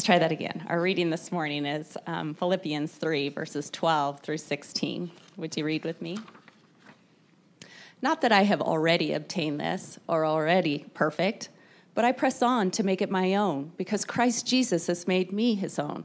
Let's try that again. Our reading this morning is um, Philippians 3, verses 12 through 16. Would you read with me? Not that I have already obtained this or already perfect, but I press on to make it my own, because Christ Jesus has made me his own.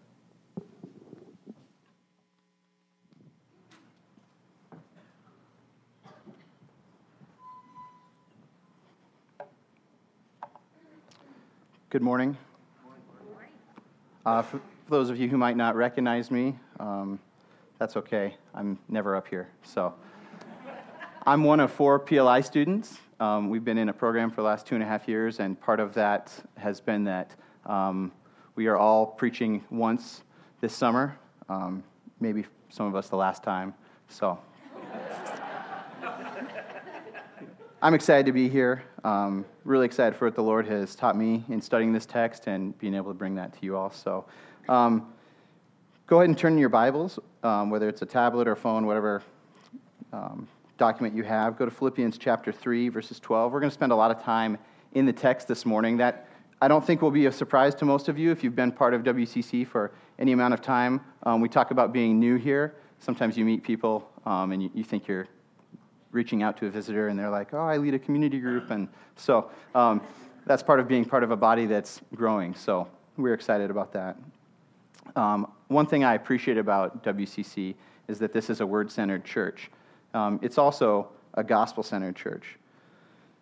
Good morning. Uh, for, those of you who might not recognize me, um, that's okay. I'm never up here. So, I'm one of four PLI students. Um, we've been in a program for the last two and a half years, and part of that has been that um, we are all preaching once this summer, um, maybe some of us the last time. So, I'm excited to be here. Um, really excited for what the Lord has taught me in studying this text and being able to bring that to you all. So, um, go ahead and turn in your Bibles, um, whether it's a tablet or phone, whatever um, document you have. Go to Philippians chapter 3, verses 12. We're going to spend a lot of time in the text this morning. That I don't think will be a surprise to most of you if you've been part of WCC for any amount of time. Um, we talk about being new here. Sometimes you meet people um, and you, you think you're reaching out to a visitor and they're like, oh, I lead a community group. And so um, that's part of being part of a body that's growing. So we're excited about that. Um, one thing I appreciate about WCC is that this is a word centered church. Um, it's also a gospel centered church.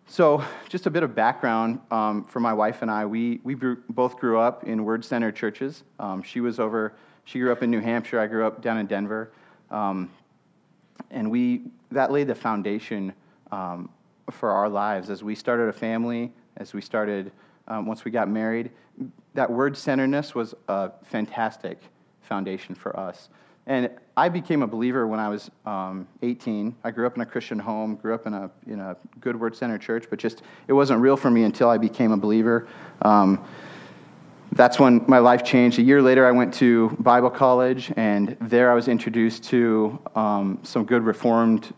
So, just a bit of background um, for my wife and I. We, we grew, both grew up in word centered churches. Um, she was over, she grew up in New Hampshire. I grew up down in Denver. Um, and we that laid the foundation um, for our lives as we started a family, as we started um, once we got married. That word centeredness was a fantastic foundation for us. And I became a believer when I was um, 18. I grew up in a Christian home, grew up in a, in a good word centered church, but just it wasn't real for me until I became a believer. Um, that's when my life changed. A year later, I went to Bible college, and there I was introduced to um, some good Reformed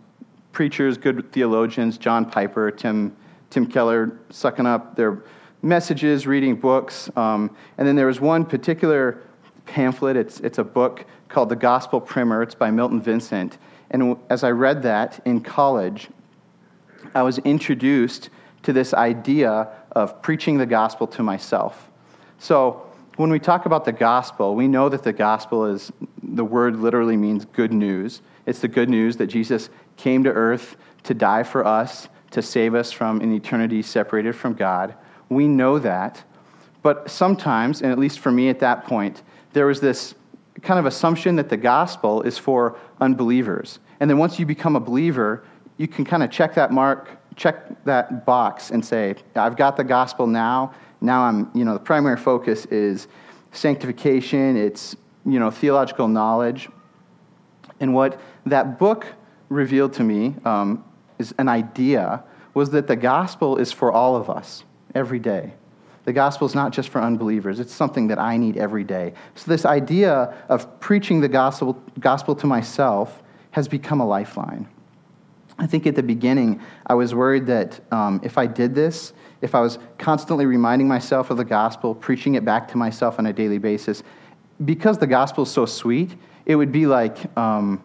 preachers, good theologians, John Piper, Tim, Tim Keller, sucking up their messages, reading books. Um, and then there was one particular pamphlet, it's, it's a book called The Gospel Primer, it's by Milton Vincent. And as I read that in college, I was introduced to this idea of preaching the gospel to myself. So, when we talk about the gospel, we know that the gospel is the word literally means good news. It's the good news that Jesus came to earth to die for us, to save us from an eternity separated from God. We know that. But sometimes, and at least for me at that point, there was this kind of assumption that the gospel is for unbelievers. And then once you become a believer, you can kind of check that mark, check that box and say, I've got the gospel now now I'm, you know, the primary focus is sanctification, it's, you know, theological knowledge. And what that book revealed to me um, is an idea was that the gospel is for all of us every day. The gospel is not just for unbelievers, it's something that I need every day. So, this idea of preaching the gospel, gospel to myself has become a lifeline. I think at the beginning, I was worried that um, if I did this, if I was constantly reminding myself of the gospel, preaching it back to myself on a daily basis, because the gospel is so sweet, it would be like, um,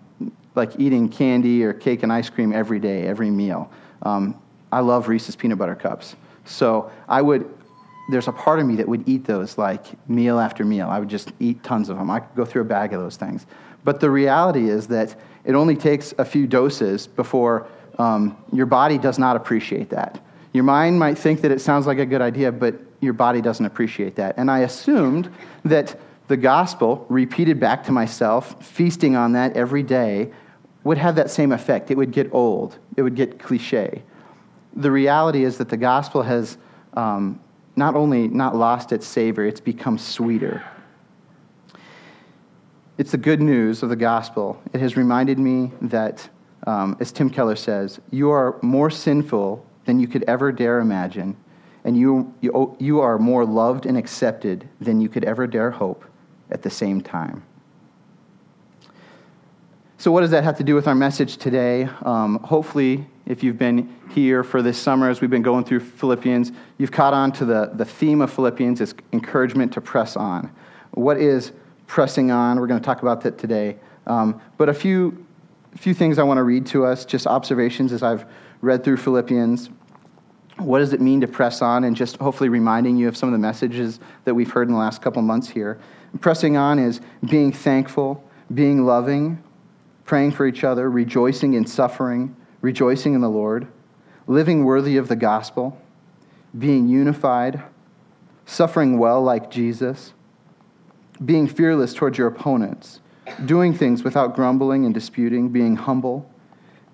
like eating candy or cake and ice cream every day, every meal. Um, I love Reese's peanut butter cups. So I would, there's a part of me that would eat those like meal after meal. I would just eat tons of them. I could go through a bag of those things. But the reality is that it only takes a few doses before um, your body does not appreciate that. Your mind might think that it sounds like a good idea, but your body doesn't appreciate that. And I assumed that the gospel, repeated back to myself, feasting on that every day, would have that same effect. It would get old, it would get cliche. The reality is that the gospel has um, not only not lost its savor, it's become sweeter. it's the good news of the gospel. It has reminded me that, um, as Tim Keller says, you are more sinful than you could ever dare imagine, and you, you, you are more loved and accepted than you could ever dare hope at the same time. So, what does that have to do with our message today? Um, hopefully, if you've been here for this summer as we've been going through Philippians, you've caught on to the, the theme of Philippians is encouragement to press on. What is pressing on? We're going to talk about that today. Um, but a few, few things I want to read to us, just observations as I've read through Philippians. What does it mean to press on? And just hopefully reminding you of some of the messages that we've heard in the last couple months here. Pressing on is being thankful, being loving, praying for each other, rejoicing in suffering, rejoicing in the Lord, living worthy of the gospel, being unified, suffering well like Jesus, being fearless towards your opponents, doing things without grumbling and disputing, being humble,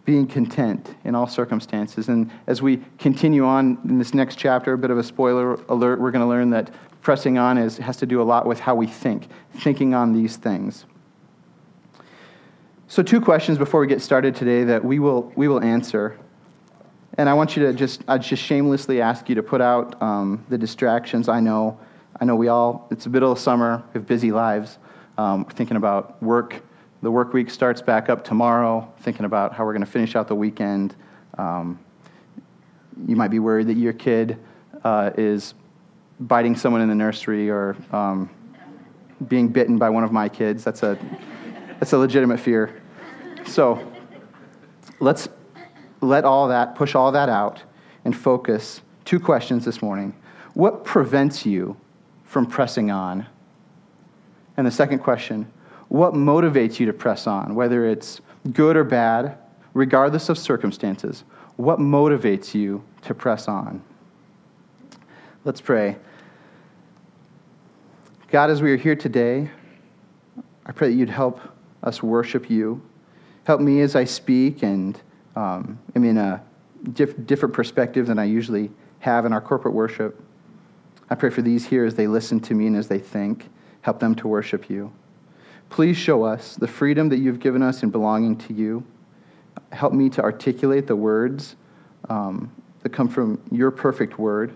being content in all circumstances. And as we continue on in this next chapter, a bit of a spoiler alert, we're going to learn that pressing on is, has to do a lot with how we think, thinking on these things. So, two questions before we get started today that we will, we will answer. And I want you to just, I just shamelessly ask you to put out um, the distractions. I know, I know we all, it's the middle of summer, we have busy lives. Um, thinking about work. The work week starts back up tomorrow, thinking about how we're going to finish out the weekend. Um, you might be worried that your kid uh, is biting someone in the nursery or um, being bitten by one of my kids. That's a, that's a legitimate fear. So let's let all that, push all that out, and focus. Two questions this morning. What prevents you from pressing on? And the second question, what motivates you to press on, whether it's good or bad, regardless of circumstances? What motivates you to press on? Let's pray. God, as we are here today, I pray that you'd help us worship you. Help me as I speak and um, am in a diff- different perspective than I usually have in our corporate worship. I pray for these here as they listen to me and as they think. Help them to worship you. Please show us the freedom that you've given us in belonging to you. Help me to articulate the words um, that come from your perfect word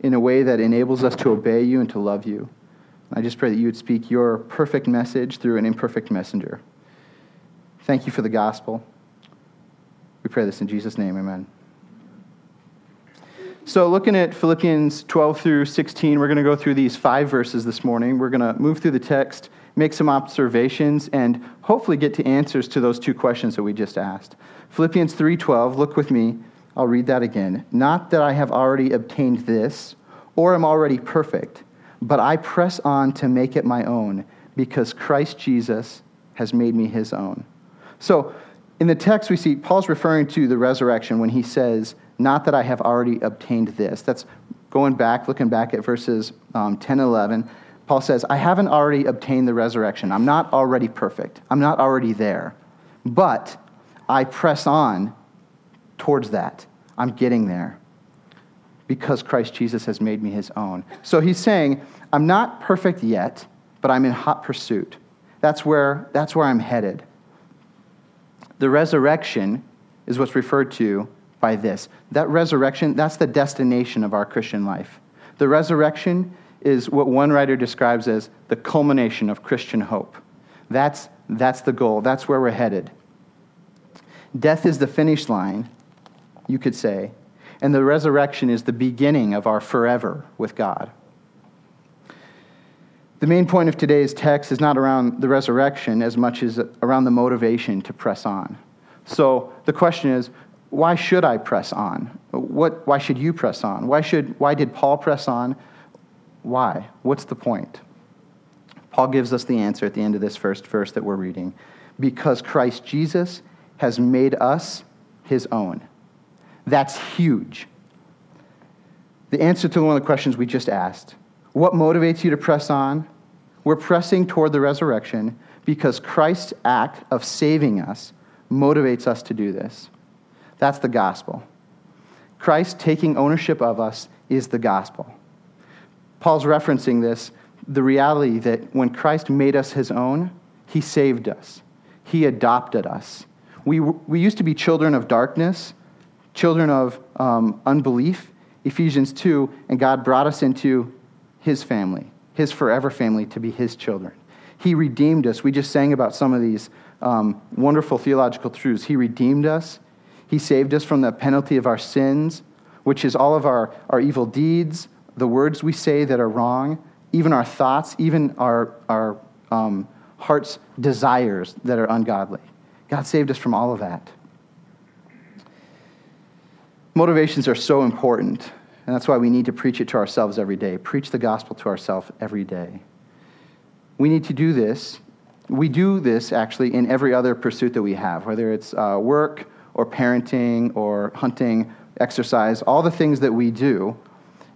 in a way that enables us to obey you and to love you. I just pray that you would speak your perfect message through an imperfect messenger. Thank you for the gospel. We pray this in Jesus' name, amen. So, looking at Philippians 12 through 16, we're going to go through these five verses this morning. We're going to move through the text, make some observations, and hopefully get to answers to those two questions that we just asked. Philippians 3:12, look with me. I'll read that again. Not that I have already obtained this or am already perfect, but I press on to make it my own because Christ Jesus has made me his own. So, in the text, we see Paul's referring to the resurrection when he says, Not that I have already obtained this. That's going back, looking back at verses um, 10 and 11. Paul says, I haven't already obtained the resurrection. I'm not already perfect. I'm not already there. But I press on towards that. I'm getting there because Christ Jesus has made me his own. So he's saying, I'm not perfect yet, but I'm in hot pursuit. That's where, that's where I'm headed. The resurrection is what's referred to by this. That resurrection, that's the destination of our Christian life. The resurrection is what one writer describes as the culmination of Christian hope. That's, that's the goal, that's where we're headed. Death is the finish line, you could say, and the resurrection is the beginning of our forever with God. The main point of today's text is not around the resurrection as much as around the motivation to press on. So the question is, why should I press on? What, why should you press on? Why, should, why did Paul press on? Why? What's the point? Paul gives us the answer at the end of this first verse that we're reading. Because Christ Jesus has made us his own. That's huge. The answer to one of the questions we just asked what motivates you to press on? We're pressing toward the resurrection because Christ's act of saving us motivates us to do this. That's the gospel. Christ taking ownership of us is the gospel. Paul's referencing this the reality that when Christ made us his own, He saved us, He adopted us. We, we used to be children of darkness, children of um, unbelief, Ephesians 2, and God brought us into His family, His forever family, to be His children. He redeemed us. We just sang about some of these um, wonderful theological truths. He redeemed us, He saved us from the penalty of our sins, which is all of our, our evil deeds, the words we say that are wrong, even our thoughts, even our, our um, heart's desires that are ungodly. God saved us from all of that. Motivations are so important, and that's why we need to preach it to ourselves every day. Preach the gospel to ourselves every day. We need to do this. We do this actually in every other pursuit that we have, whether it's uh, work or parenting or hunting, exercise, all the things that we do.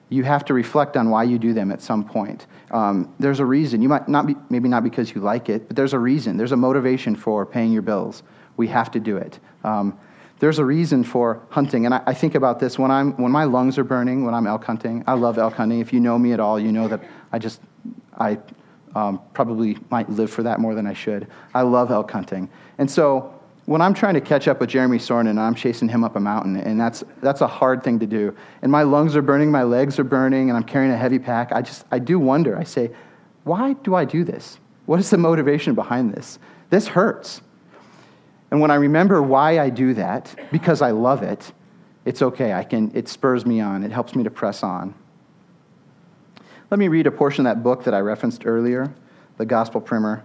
You have to reflect on why you do them at some point. Um, there's a reason. You might not be, maybe not because you like it, but there's a reason. There's a motivation for paying your bills. We have to do it. Um, there's a reason for hunting. And I, I, think about this when, I'm, when my lungs are burning, when I'm elk hunting. I love elk hunting. If you know me at all, you know that I just, I um, probably might live for that more than I should. I love elk hunting. And so when I'm trying to catch up with Jeremy Sornin and I'm chasing him up a mountain, and that's, that's a hard thing to do, and my lungs are burning, my legs are burning, and I'm carrying a heavy pack, I just, I do wonder. I say, why do I do this? What is the motivation behind this? This hurts. And when I remember why I do that, because I love it, it's okay. I can, it spurs me on, it helps me to press on. Let me read a portion of that book that I referenced earlier, The Gospel Primer.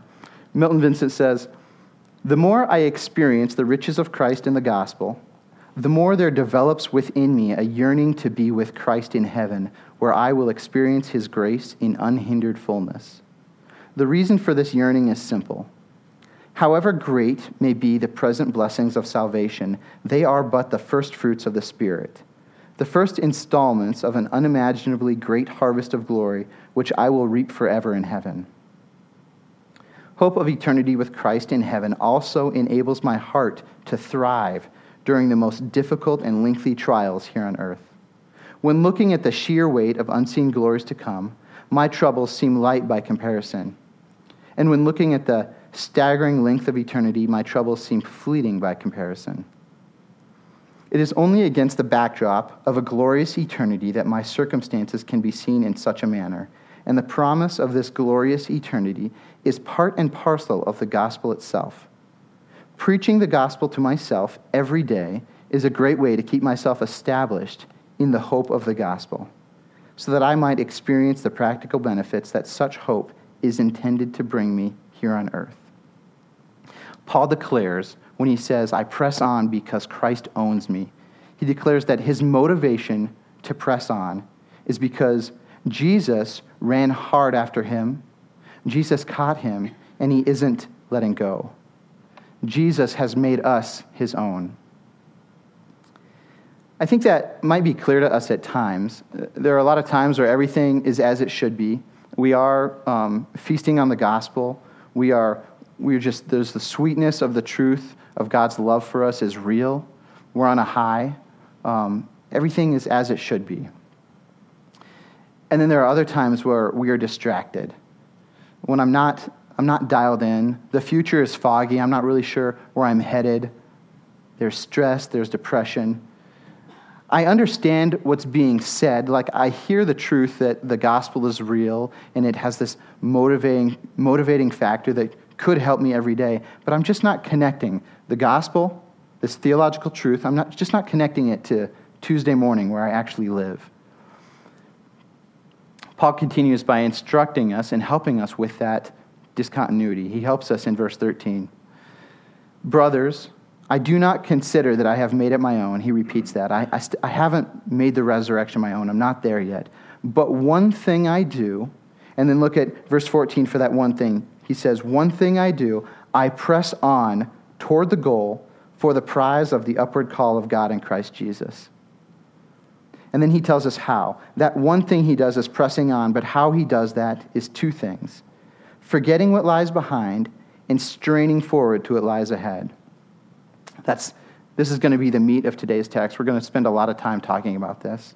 Milton Vincent says, The more I experience the riches of Christ in the gospel, the more there develops within me a yearning to be with Christ in heaven, where I will experience his grace in unhindered fullness. The reason for this yearning is simple. However great may be the present blessings of salvation, they are but the first fruits of the Spirit, the first installments of an unimaginably great harvest of glory, which I will reap forever in heaven. Hope of eternity with Christ in heaven also enables my heart to thrive during the most difficult and lengthy trials here on earth. When looking at the sheer weight of unseen glories to come, my troubles seem light by comparison. And when looking at the staggering length of eternity, my troubles seem fleeting by comparison. It is only against the backdrop of a glorious eternity that my circumstances can be seen in such a manner, and the promise of this glorious eternity is part and parcel of the gospel itself. Preaching the gospel to myself every day is a great way to keep myself established in the hope of the gospel, so that I might experience the practical benefits that such hope is intended to bring me here on earth. Paul declares when he says, I press on because Christ owns me, he declares that his motivation to press on is because Jesus ran hard after him, Jesus caught him, and he isn't letting go. Jesus has made us his own. I think that might be clear to us at times. There are a lot of times where everything is as it should be. We are um, feasting on the gospel. We are, we're just, there's the sweetness of the truth of God's love for us is real. We're on a high. Um, everything is as it should be. And then there are other times where we are distracted. When I'm not, I'm not dialed in, the future is foggy, I'm not really sure where I'm headed. There's stress, there's depression. I understand what's being said. Like, I hear the truth that the gospel is real and it has this motivating, motivating factor that could help me every day, but I'm just not connecting the gospel, this theological truth, I'm not, just not connecting it to Tuesday morning where I actually live. Paul continues by instructing us and helping us with that discontinuity. He helps us in verse 13. Brothers, I do not consider that I have made it my own. He repeats that. I, I, st- I haven't made the resurrection my own. I'm not there yet. But one thing I do, and then look at verse 14 for that one thing. He says, One thing I do, I press on toward the goal for the prize of the upward call of God in Christ Jesus. And then he tells us how. That one thing he does is pressing on, but how he does that is two things forgetting what lies behind and straining forward to what lies ahead. That's, this is going to be the meat of today's text. We're going to spend a lot of time talking about this.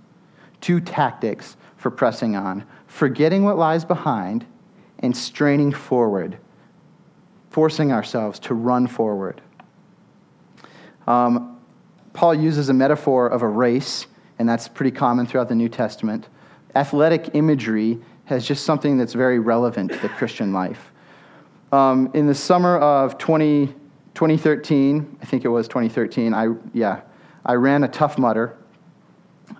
Two tactics for pressing on forgetting what lies behind and straining forward forcing ourselves to run forward. Um, Paul uses a metaphor of a race, and that's pretty common throughout the New Testament. Athletic imagery has just something that's very relevant to the Christian life. Um, in the summer of 20, 2013, I think it was 2013, I, yeah, I ran a Tough Mudder.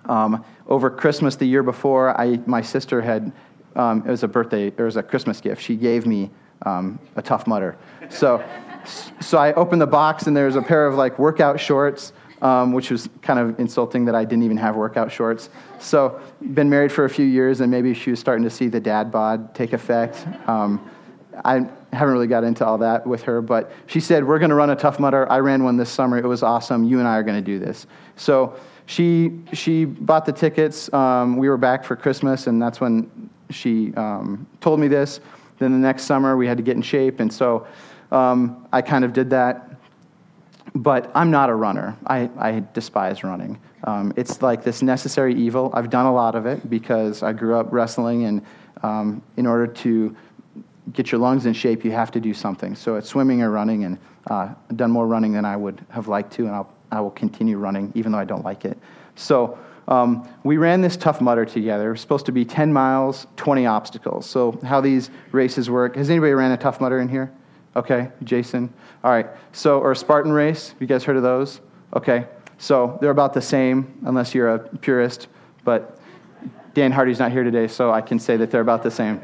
Um, over Christmas the year before, I, my sister had, um, it was a birthday, it was a Christmas gift. She gave me um, a Tough Mudder. So, so I opened the box and there's a pair of like workout shorts, um, which was kind of insulting that I didn't even have workout shorts. So, been married for a few years and maybe she was starting to see the dad bod take effect. Um, I haven't really got into all that with her, but she said, We're going to run a Tough Mudder. I ran one this summer. It was awesome. You and I are going to do this. So she, she bought the tickets. Um, we were back for Christmas, and that's when she um, told me this. Then the next summer, we had to get in shape, and so um, I kind of did that. But I'm not a runner. I, I despise running. Um, it's like this necessary evil. I've done a lot of it because I grew up wrestling, and um, in order to get your lungs in shape, you have to do something. So it's swimming or running, and uh, I've done more running than I would have liked to, and I'll, I will continue running even though I don't like it. So um, we ran this tough mudder together. It was supposed to be 10 miles, 20 obstacles. So how these races work. Has anybody ran a tough mudder in here? Okay, Jason. All right. So, or a Spartan race. You guys heard of those? Okay. So they're about the same, unless you're a purist. But Dan Hardy's not here today, so I can say that they're about the same.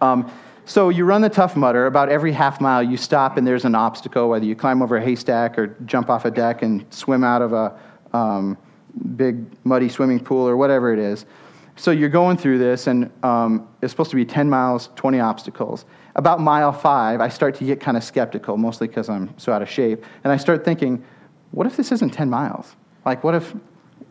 Um, so you run the tough mudder. About every half mile, you stop and there's an obstacle, whether you climb over a haystack or jump off a deck and swim out of a um, big muddy swimming pool or whatever it is. So you're going through this, and um, it's supposed to be 10 miles, 20 obstacles. About mile five, I start to get kind of skeptical, mostly because I'm so out of shape. And I start thinking, what if this isn't 10 miles? Like, what if,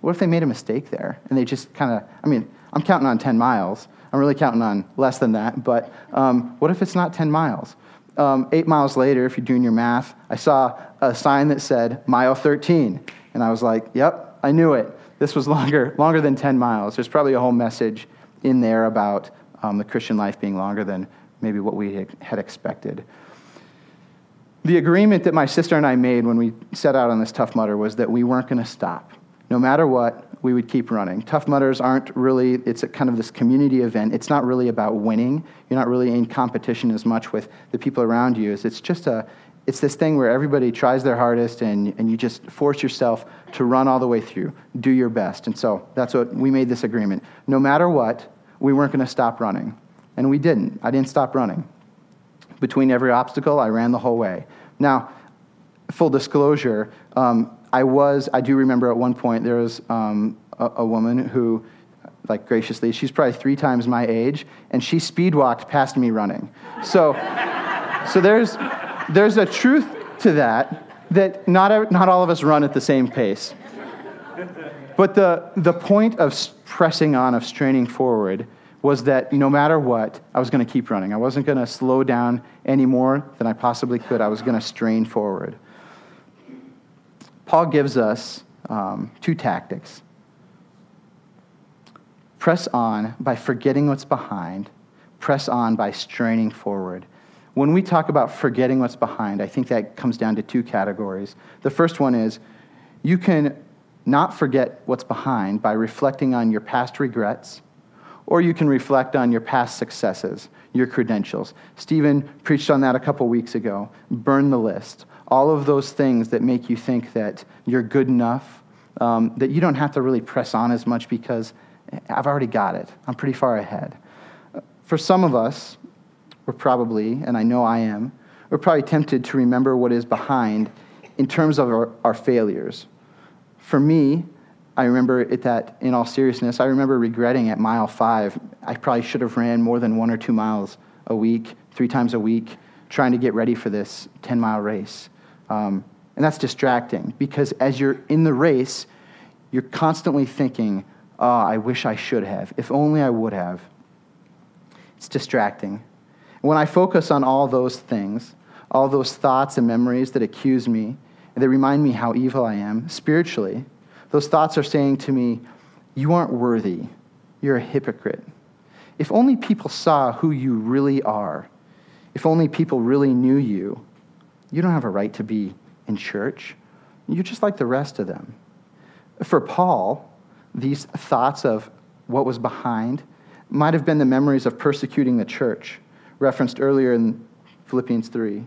what if they made a mistake there? And they just kind of, I mean, I'm counting on 10 miles. I'm really counting on less than that, but um, what if it's not 10 miles? Um, eight miles later, if you're doing your math, I saw a sign that said mile 13. And I was like, yep, I knew it. This was longer, longer than 10 miles. There's probably a whole message in there about um, the Christian life being longer than maybe what we had expected. The agreement that my sister and I made when we set out on this tough mudder was that we weren't going to stop. No matter what, we would keep running. Tough Mudders aren't really, it's kind of this community event. It's not really about winning. You're not really in competition as much with the people around you. It's just a, it's this thing where everybody tries their hardest and, and you just force yourself to run all the way through, do your best. And so that's what we made this agreement. No matter what, we weren't going to stop running. And we didn't. I didn't stop running. Between every obstacle, I ran the whole way. Now, full disclosure, um, I was, I do remember at one point there was um, a, a, woman who, like graciously, she's probably three times my age, and she speed walked past me running. So, so there's, there's a truth to that, that not, not all of us run at the same pace. But the, the point of pressing on, of straining forward, was that no matter what, I was going to keep running. I wasn't going to slow down any more than I possibly could. I was going to strain forward. Paul gives us um, two tactics press on by forgetting what's behind, press on by straining forward. When we talk about forgetting what's behind, I think that comes down to two categories. The first one is you can not forget what's behind by reflecting on your past regrets, or you can reflect on your past successes, your credentials. Stephen preached on that a couple weeks ago. Burn the list all of those things that make you think that you're good enough, um, that you don't have to really press on as much because I've already got it. I'm pretty far ahead. For some of us, we're probably, and I know I am, we're probably tempted to remember what is behind in terms of our, our failures. For me, I remember it that, in all seriousness, I remember regretting at mile five, I probably should have ran more than one or two miles a week, three times a week, trying to get ready for this 10 mile race. Um, and that's distracting because as you're in the race, you're constantly thinking, oh, I wish I should have. If only I would have. It's distracting. When I focus on all those things, all those thoughts and memories that accuse me, and that remind me how evil I am spiritually, those thoughts are saying to me, You aren't worthy. You're a hypocrite. If only people saw who you really are If only people really knew you. You don't have a right to be in church. You're just like the rest of them. For Paul, these thoughts of what was behind might have been the memories of persecuting the church, referenced earlier in Philippians 3.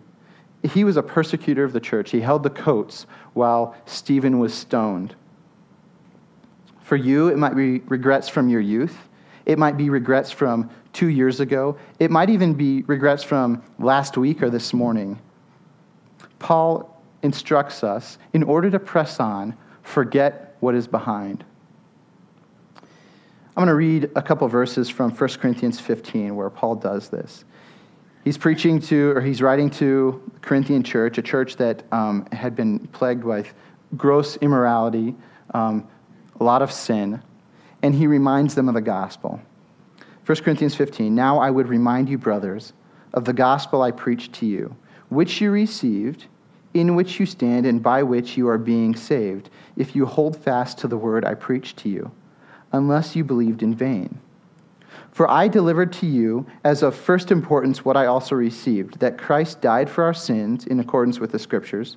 He was a persecutor of the church. He held the coats while Stephen was stoned. For you, it might be regrets from your youth. It might be regrets from two years ago. It might even be regrets from last week or this morning. Paul instructs us in order to press on, forget what is behind. I'm going to read a couple verses from 1 Corinthians 15 where Paul does this. He's preaching to, or he's writing to the Corinthian church, a church that um, had been plagued with gross immorality, um, a lot of sin, and he reminds them of the gospel. 1 Corinthians 15 Now I would remind you, brothers, of the gospel I preached to you, which you received, in which you stand, and by which you are being saved, if you hold fast to the word I preached to you, unless you believed in vain. For I delivered to you as of first importance what I also received that Christ died for our sins in accordance with the Scriptures,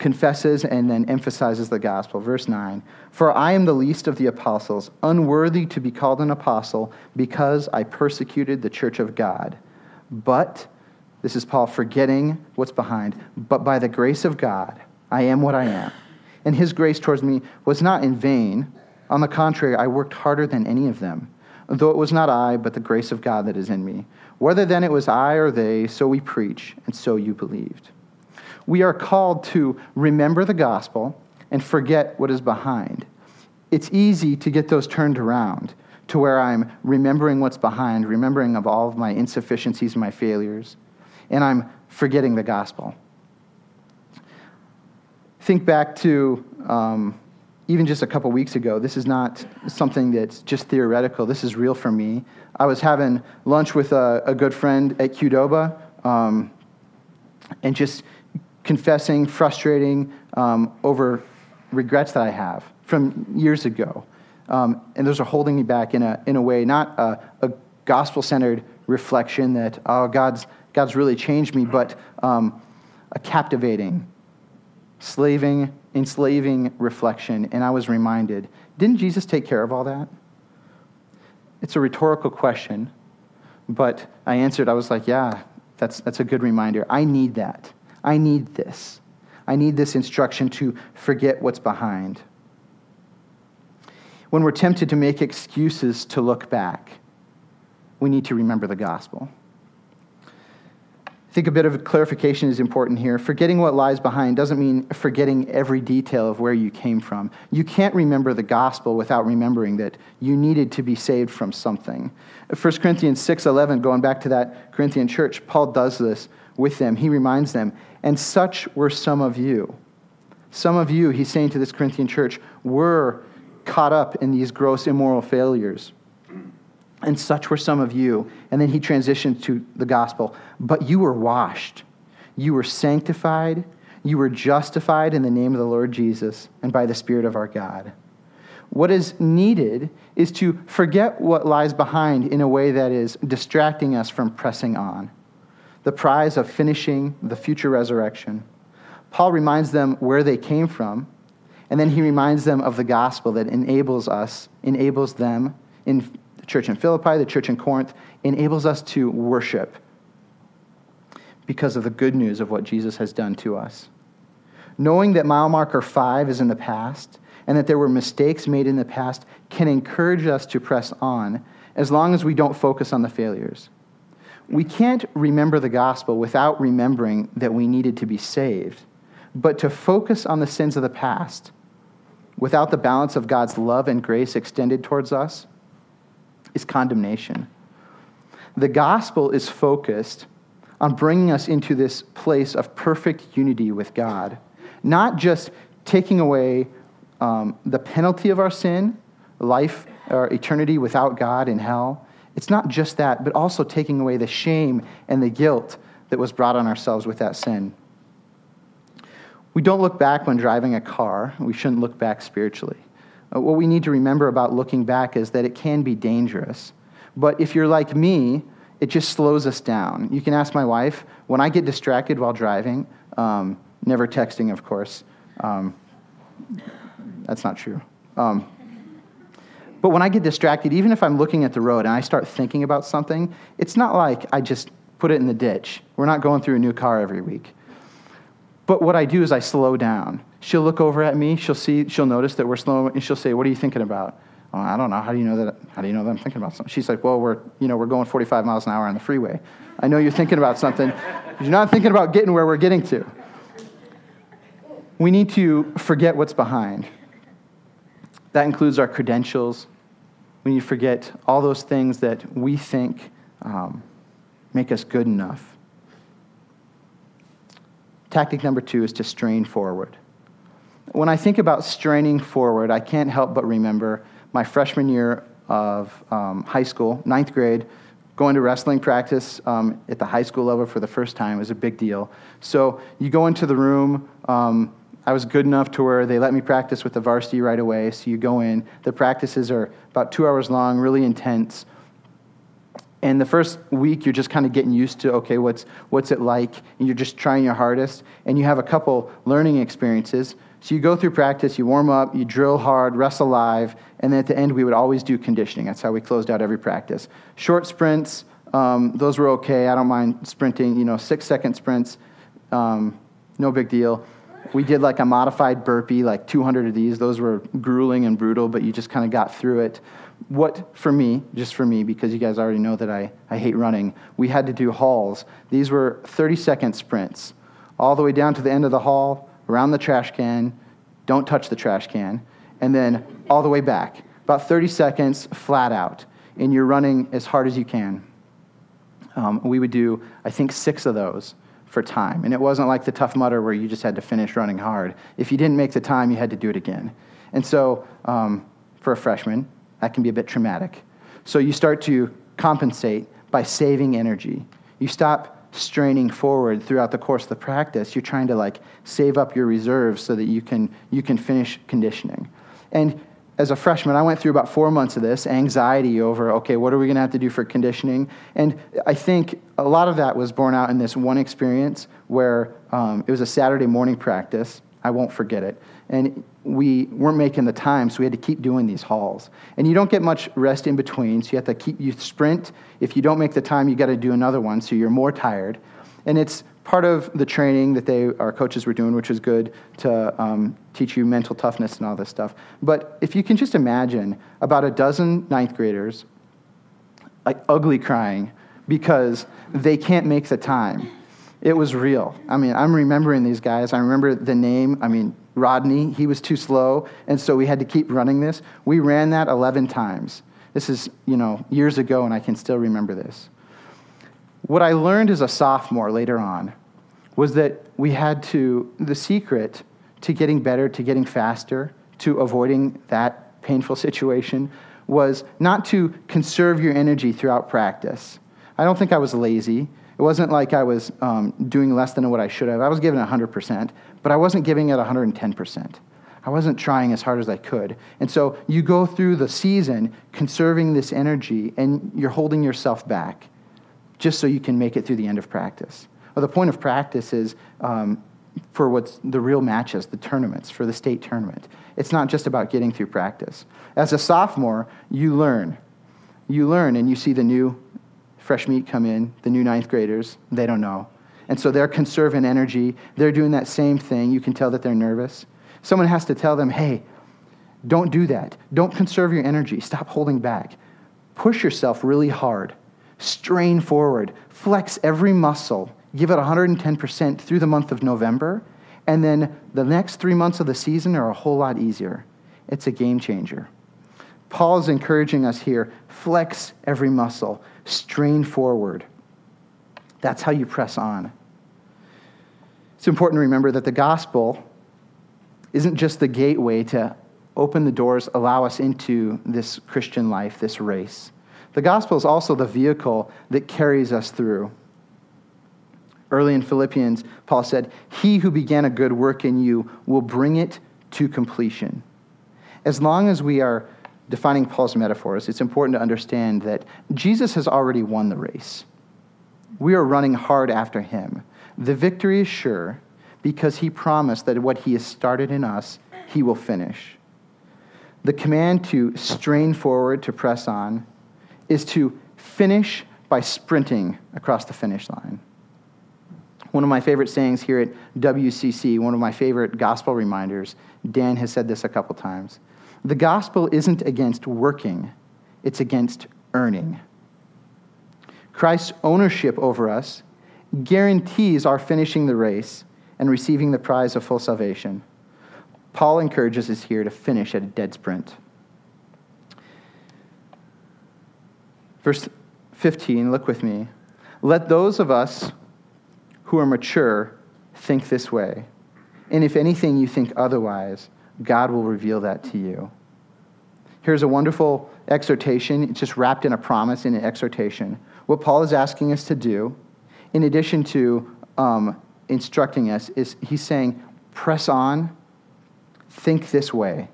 confesses and then emphasizes the gospel. Verse 9 For I am the least of the apostles, unworthy to be called an apostle, because I persecuted the church of God. But this is Paul forgetting what's behind. But by the grace of God, I am what I am. And his grace towards me was not in vain. On the contrary, I worked harder than any of them, though it was not I, but the grace of God that is in me. Whether then it was I or they, so we preach, and so you believed. We are called to remember the gospel and forget what is behind. It's easy to get those turned around to where I'm remembering what's behind, remembering of all of my insufficiencies and my failures and I'm forgetting the gospel. Think back to um, even just a couple weeks ago. This is not something that's just theoretical, this is real for me. I was having lunch with a, a good friend at Qdoba um, and just confessing, frustrating um, over regrets that I have from years ago. Um, and those are holding me back in a, in a way, not a, a gospel centered reflection that, oh, God's God's really changed me, but um, a captivating, slaving, enslaving reflection. And I was reminded didn't Jesus take care of all that? It's a rhetorical question, but I answered, I was like, yeah, that's, that's a good reminder. I need that. I need this. I need this instruction to forget what's behind. When we're tempted to make excuses to look back, we need to remember the gospel. I think a bit of clarification is important here. Forgetting what lies behind doesn't mean forgetting every detail of where you came from. You can't remember the gospel without remembering that you needed to be saved from something. 1 Corinthians 6:11 going back to that Corinthian church, Paul does this with them. He reminds them, "And such were some of you." Some of you, he's saying to this Corinthian church, were caught up in these gross immoral failures. And such were some of you. And then he transitioned to the gospel. But you were washed, you were sanctified, you were justified in the name of the Lord Jesus and by the Spirit of our God. What is needed is to forget what lies behind in a way that is distracting us from pressing on. The prize of finishing the future resurrection. Paul reminds them where they came from, and then he reminds them of the gospel that enables us, enables them in the church in Philippi, the church in Corinth, enables us to worship because of the good news of what Jesus has done to us. Knowing that mile marker five is in the past and that there were mistakes made in the past can encourage us to press on as long as we don't focus on the failures. We can't remember the gospel without remembering that we needed to be saved, but to focus on the sins of the past without the balance of God's love and grace extended towards us is condemnation. The gospel is focused on bringing us into this place of perfect unity with God, not just taking away um, the penalty of our sin, life or eternity without God in hell. It's not just that, but also taking away the shame and the guilt that was brought on ourselves with that sin. We don't look back when driving a car. We shouldn't look back spiritually. Uh, what we need to remember about looking back is that it can be dangerous. But if you're like me, it just slows us down. You can ask my wife, when I get distracted while driving, um, never texting, of course. Um, that's not true. Um, but when I get distracted, even if I'm looking at the road and I start thinking about something, it's not like I just put it in the ditch. We're not going through a new car every week. But what I do is I slow down. She'll look over at me, she'll see, she'll notice that we're slow, and she'll say, What are you thinking about? Oh, I don't know. How do you know that? How do you know that I'm thinking about something? She's like, Well, we're, you know, we're going 45 miles an hour on the freeway. I know you're thinking about something. You're not thinking about getting where we're getting to. We need to forget what's behind. That includes our credentials. We need to forget all those things that we think um, make us good enough. Tactic number two is to strain forward. When I think about straining forward, I can't help but remember my freshman year of um, high school, ninth grade, going to wrestling practice um, at the high school level for the first time was a big deal. So you go into the room. Um, I was good enough to where they let me practice with the varsity right away. So you go in. The practices are about two hours long, really intense. And the first week, you're just kind of getting used to, okay, what's, what's it like? And you're just trying your hardest. And you have a couple learning experiences. So you go through practice, you warm up, you drill hard, wrestle live, and then at the end, we would always do conditioning. That's how we closed out every practice. Short sprints, um, those were okay. I don't mind sprinting, you know, six second sprints, um, no big deal. We did like a modified burpee, like 200 of these. Those were grueling and brutal, but you just kind of got through it. What, for me, just for me, because you guys already know that I, I hate running, we had to do hauls. These were 30 second sprints, all the way down to the end of the hall, around the trash can, don't touch the trash can, and then all the way back. About 30 seconds flat out, and you're running as hard as you can. Um, we would do, I think, six of those for time. And it wasn't like the Tough Mudder where you just had to finish running hard. If you didn't make the time, you had to do it again. And so, um, for a freshman, that can be a bit traumatic. So, you start to compensate by saving energy. You stop straining forward throughout the course of the practice. You're trying to like save up your reserves so that you can, you can finish conditioning. And as a freshman, I went through about four months of this anxiety over, okay, what are we going to have to do for conditioning? And I think a lot of that was borne out in this one experience where um, it was a Saturday morning practice. I won't forget it. And we weren't making the time, so we had to keep doing these hauls. And you don't get much rest in between, so you have to keep, you sprint. If you don't make the time, you got to do another one, so you're more tired. And it's part of the training that they, our coaches were doing, which was good to um, teach you mental toughness and all this stuff. But if you can just imagine about a dozen ninth graders, like ugly crying because they can't make the time. It was real. I mean, I'm remembering these guys. I remember the name. I mean, Rodney, he was too slow, and so we had to keep running this. We ran that 11 times. This is, you know, years ago, and I can still remember this. What I learned as a sophomore later on was that we had to, the secret to getting better, to getting faster, to avoiding that painful situation was not to conserve your energy throughout practice. I don't think I was lazy. It wasn't like I was um, doing less than what I should have. I was giving 100%, but I wasn't giving it 110%. I wasn't trying as hard as I could. And so you go through the season conserving this energy and you're holding yourself back just so you can make it through the end of practice. The point of practice is um, for what's the real matches, the tournaments, for the state tournament. It's not just about getting through practice. As a sophomore, you learn. You learn and you see the new fresh meat come in, the new ninth graders, they don't know. And so they're conserving energy. They're doing that same thing. You can tell that they're nervous. Someone has to tell them, hey, don't do that. Don't conserve your energy. Stop holding back. Push yourself really hard. Strain forward. Flex every muscle give it 110% through the month of November, and then the next three months of the season are a whole lot easier. It's a game changer. Paul is encouraging us here flex every muscle, strain forward. That's how you press on. It's important to remember that the gospel isn't just the gateway to open the doors, allow us into this Christian life, this race. The gospel is also the vehicle that carries us through. Early in Philippians, Paul said, He who began a good work in you will bring it to completion. As long as we are defining Paul's metaphors, it's important to understand that Jesus has already won the race. We are running hard after him. The victory is sure because he promised that what he has started in us, he will finish. The command to strain forward, to press on, is to finish by sprinting across the finish line. One of my favorite sayings here at WCC, one of my favorite gospel reminders, Dan has said this a couple times. The gospel isn't against working, it's against earning. Christ's ownership over us guarantees our finishing the race and receiving the prize of full salvation. Paul encourages us here to finish at a dead sprint. Verse 15, look with me. Let those of us who are mature think this way. And if anything you think otherwise, God will reveal that to you. Here's a wonderful exhortation. It's just wrapped in a promise in an exhortation. What Paul is asking us to do, in addition to um, instructing us, is he's saying, press on, think this way.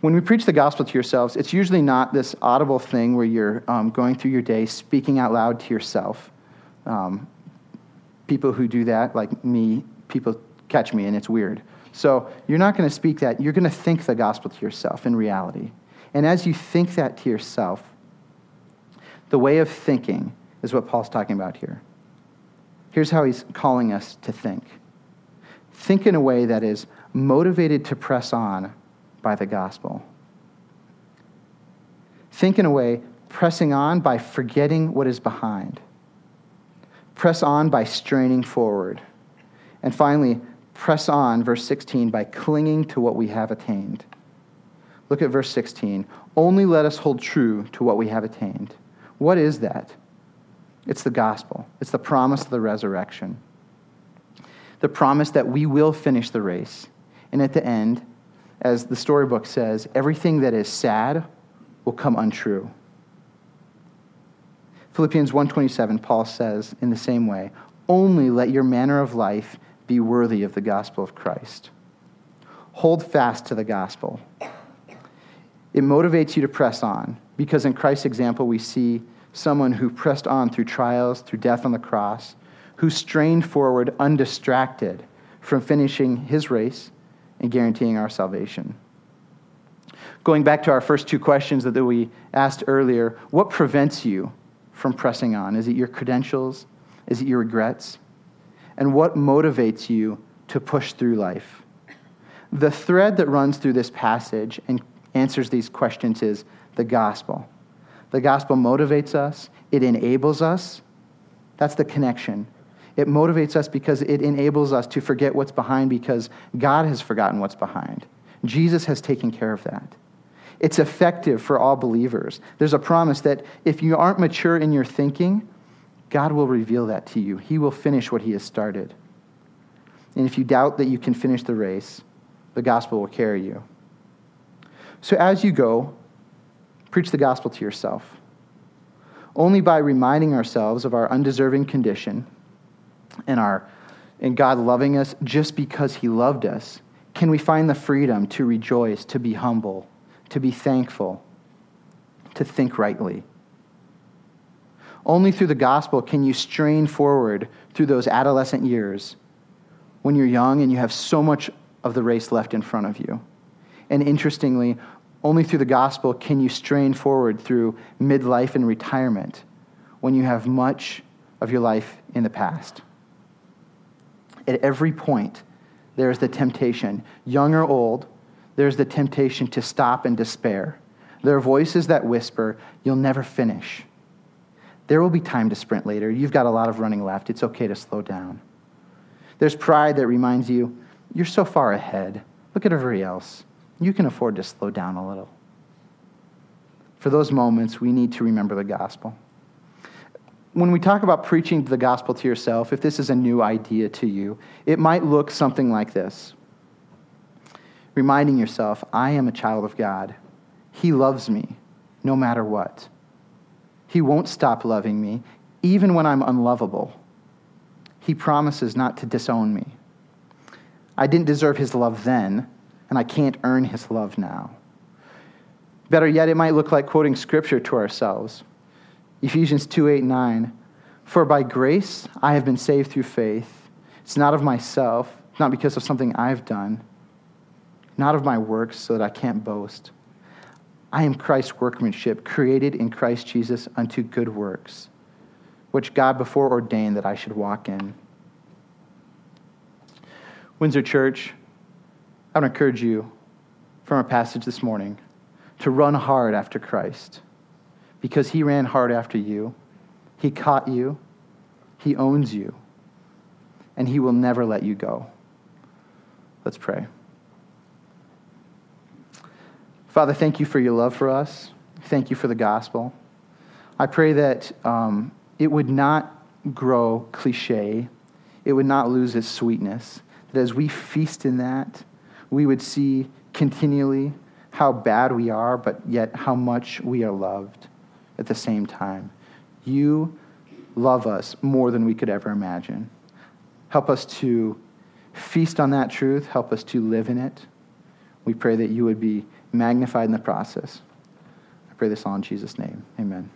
When we preach the gospel to yourselves, it's usually not this audible thing where you're um, going through your day speaking out loud to yourself. Um, people who do that, like me, people catch me and it's weird. So you're not going to speak that. You're going to think the gospel to yourself in reality. And as you think that to yourself, the way of thinking is what Paul's talking about here. Here's how he's calling us to think think in a way that is motivated to press on by the gospel. Think in a way pressing on by forgetting what is behind Press on by straining forward. And finally, press on, verse 16, by clinging to what we have attained. Look at verse 16. Only let us hold true to what we have attained. What is that? It's the gospel, it's the promise of the resurrection. The promise that we will finish the race. And at the end, as the storybook says, everything that is sad will come untrue. Philippians 1:27 Paul says in the same way, "Only let your manner of life be worthy of the gospel of Christ." Hold fast to the gospel. It motivates you to press on because in Christ's example we see someone who pressed on through trials, through death on the cross, who strained forward undistracted from finishing his race and guaranteeing our salvation. Going back to our first two questions that we asked earlier, what prevents you from pressing on? Is it your credentials? Is it your regrets? And what motivates you to push through life? The thread that runs through this passage and answers these questions is the gospel. The gospel motivates us, it enables us. That's the connection. It motivates us because it enables us to forget what's behind because God has forgotten what's behind. Jesus has taken care of that. It's effective for all believers. There's a promise that if you aren't mature in your thinking, God will reveal that to you. He will finish what He has started. And if you doubt that you can finish the race, the gospel will carry you. So as you go, preach the gospel to yourself. Only by reminding ourselves of our undeserving condition and, our, and God loving us just because He loved us can we find the freedom to rejoice, to be humble, to be thankful, to think rightly. Only through the gospel can you strain forward through those adolescent years when you're young and you have so much of the race left in front of you. And interestingly, only through the gospel can you strain forward through midlife and retirement when you have much of your life in the past. At every point, there is the temptation, young or old, there's the temptation to stop and despair. There are voices that whisper, You'll never finish. There will be time to sprint later. You've got a lot of running left. It's okay to slow down. There's pride that reminds you, You're so far ahead. Look at everybody else. You can afford to slow down a little. For those moments, we need to remember the gospel. When we talk about preaching the gospel to yourself, if this is a new idea to you, it might look something like this reminding yourself, I am a child of God. He loves me no matter what. He won't stop loving me, even when I'm unlovable. He promises not to disown me. I didn't deserve his love then, and I can't earn his love now. Better yet, it might look like quoting scripture to ourselves. Ephesians 2 8 9. For by grace I have been saved through faith. It's not of myself, not because of something I've done, not of my works, so that I can't boast. I am Christ's workmanship, created in Christ Jesus unto good works, which God before ordained that I should walk in. Windsor Church, I would encourage you from our passage this morning to run hard after Christ because he ran hard after you. He caught you, he owns you, and he will never let you go. Let's pray. Father, thank you for your love for us. Thank you for the gospel. I pray that um, it would not grow cliche, it would not lose its sweetness, that as we feast in that, we would see continually how bad we are, but yet how much we are loved at the same time. You love us more than we could ever imagine. Help us to feast on that truth, help us to live in it. We pray that you would be magnified in the process. I pray this all in Jesus' name. Amen.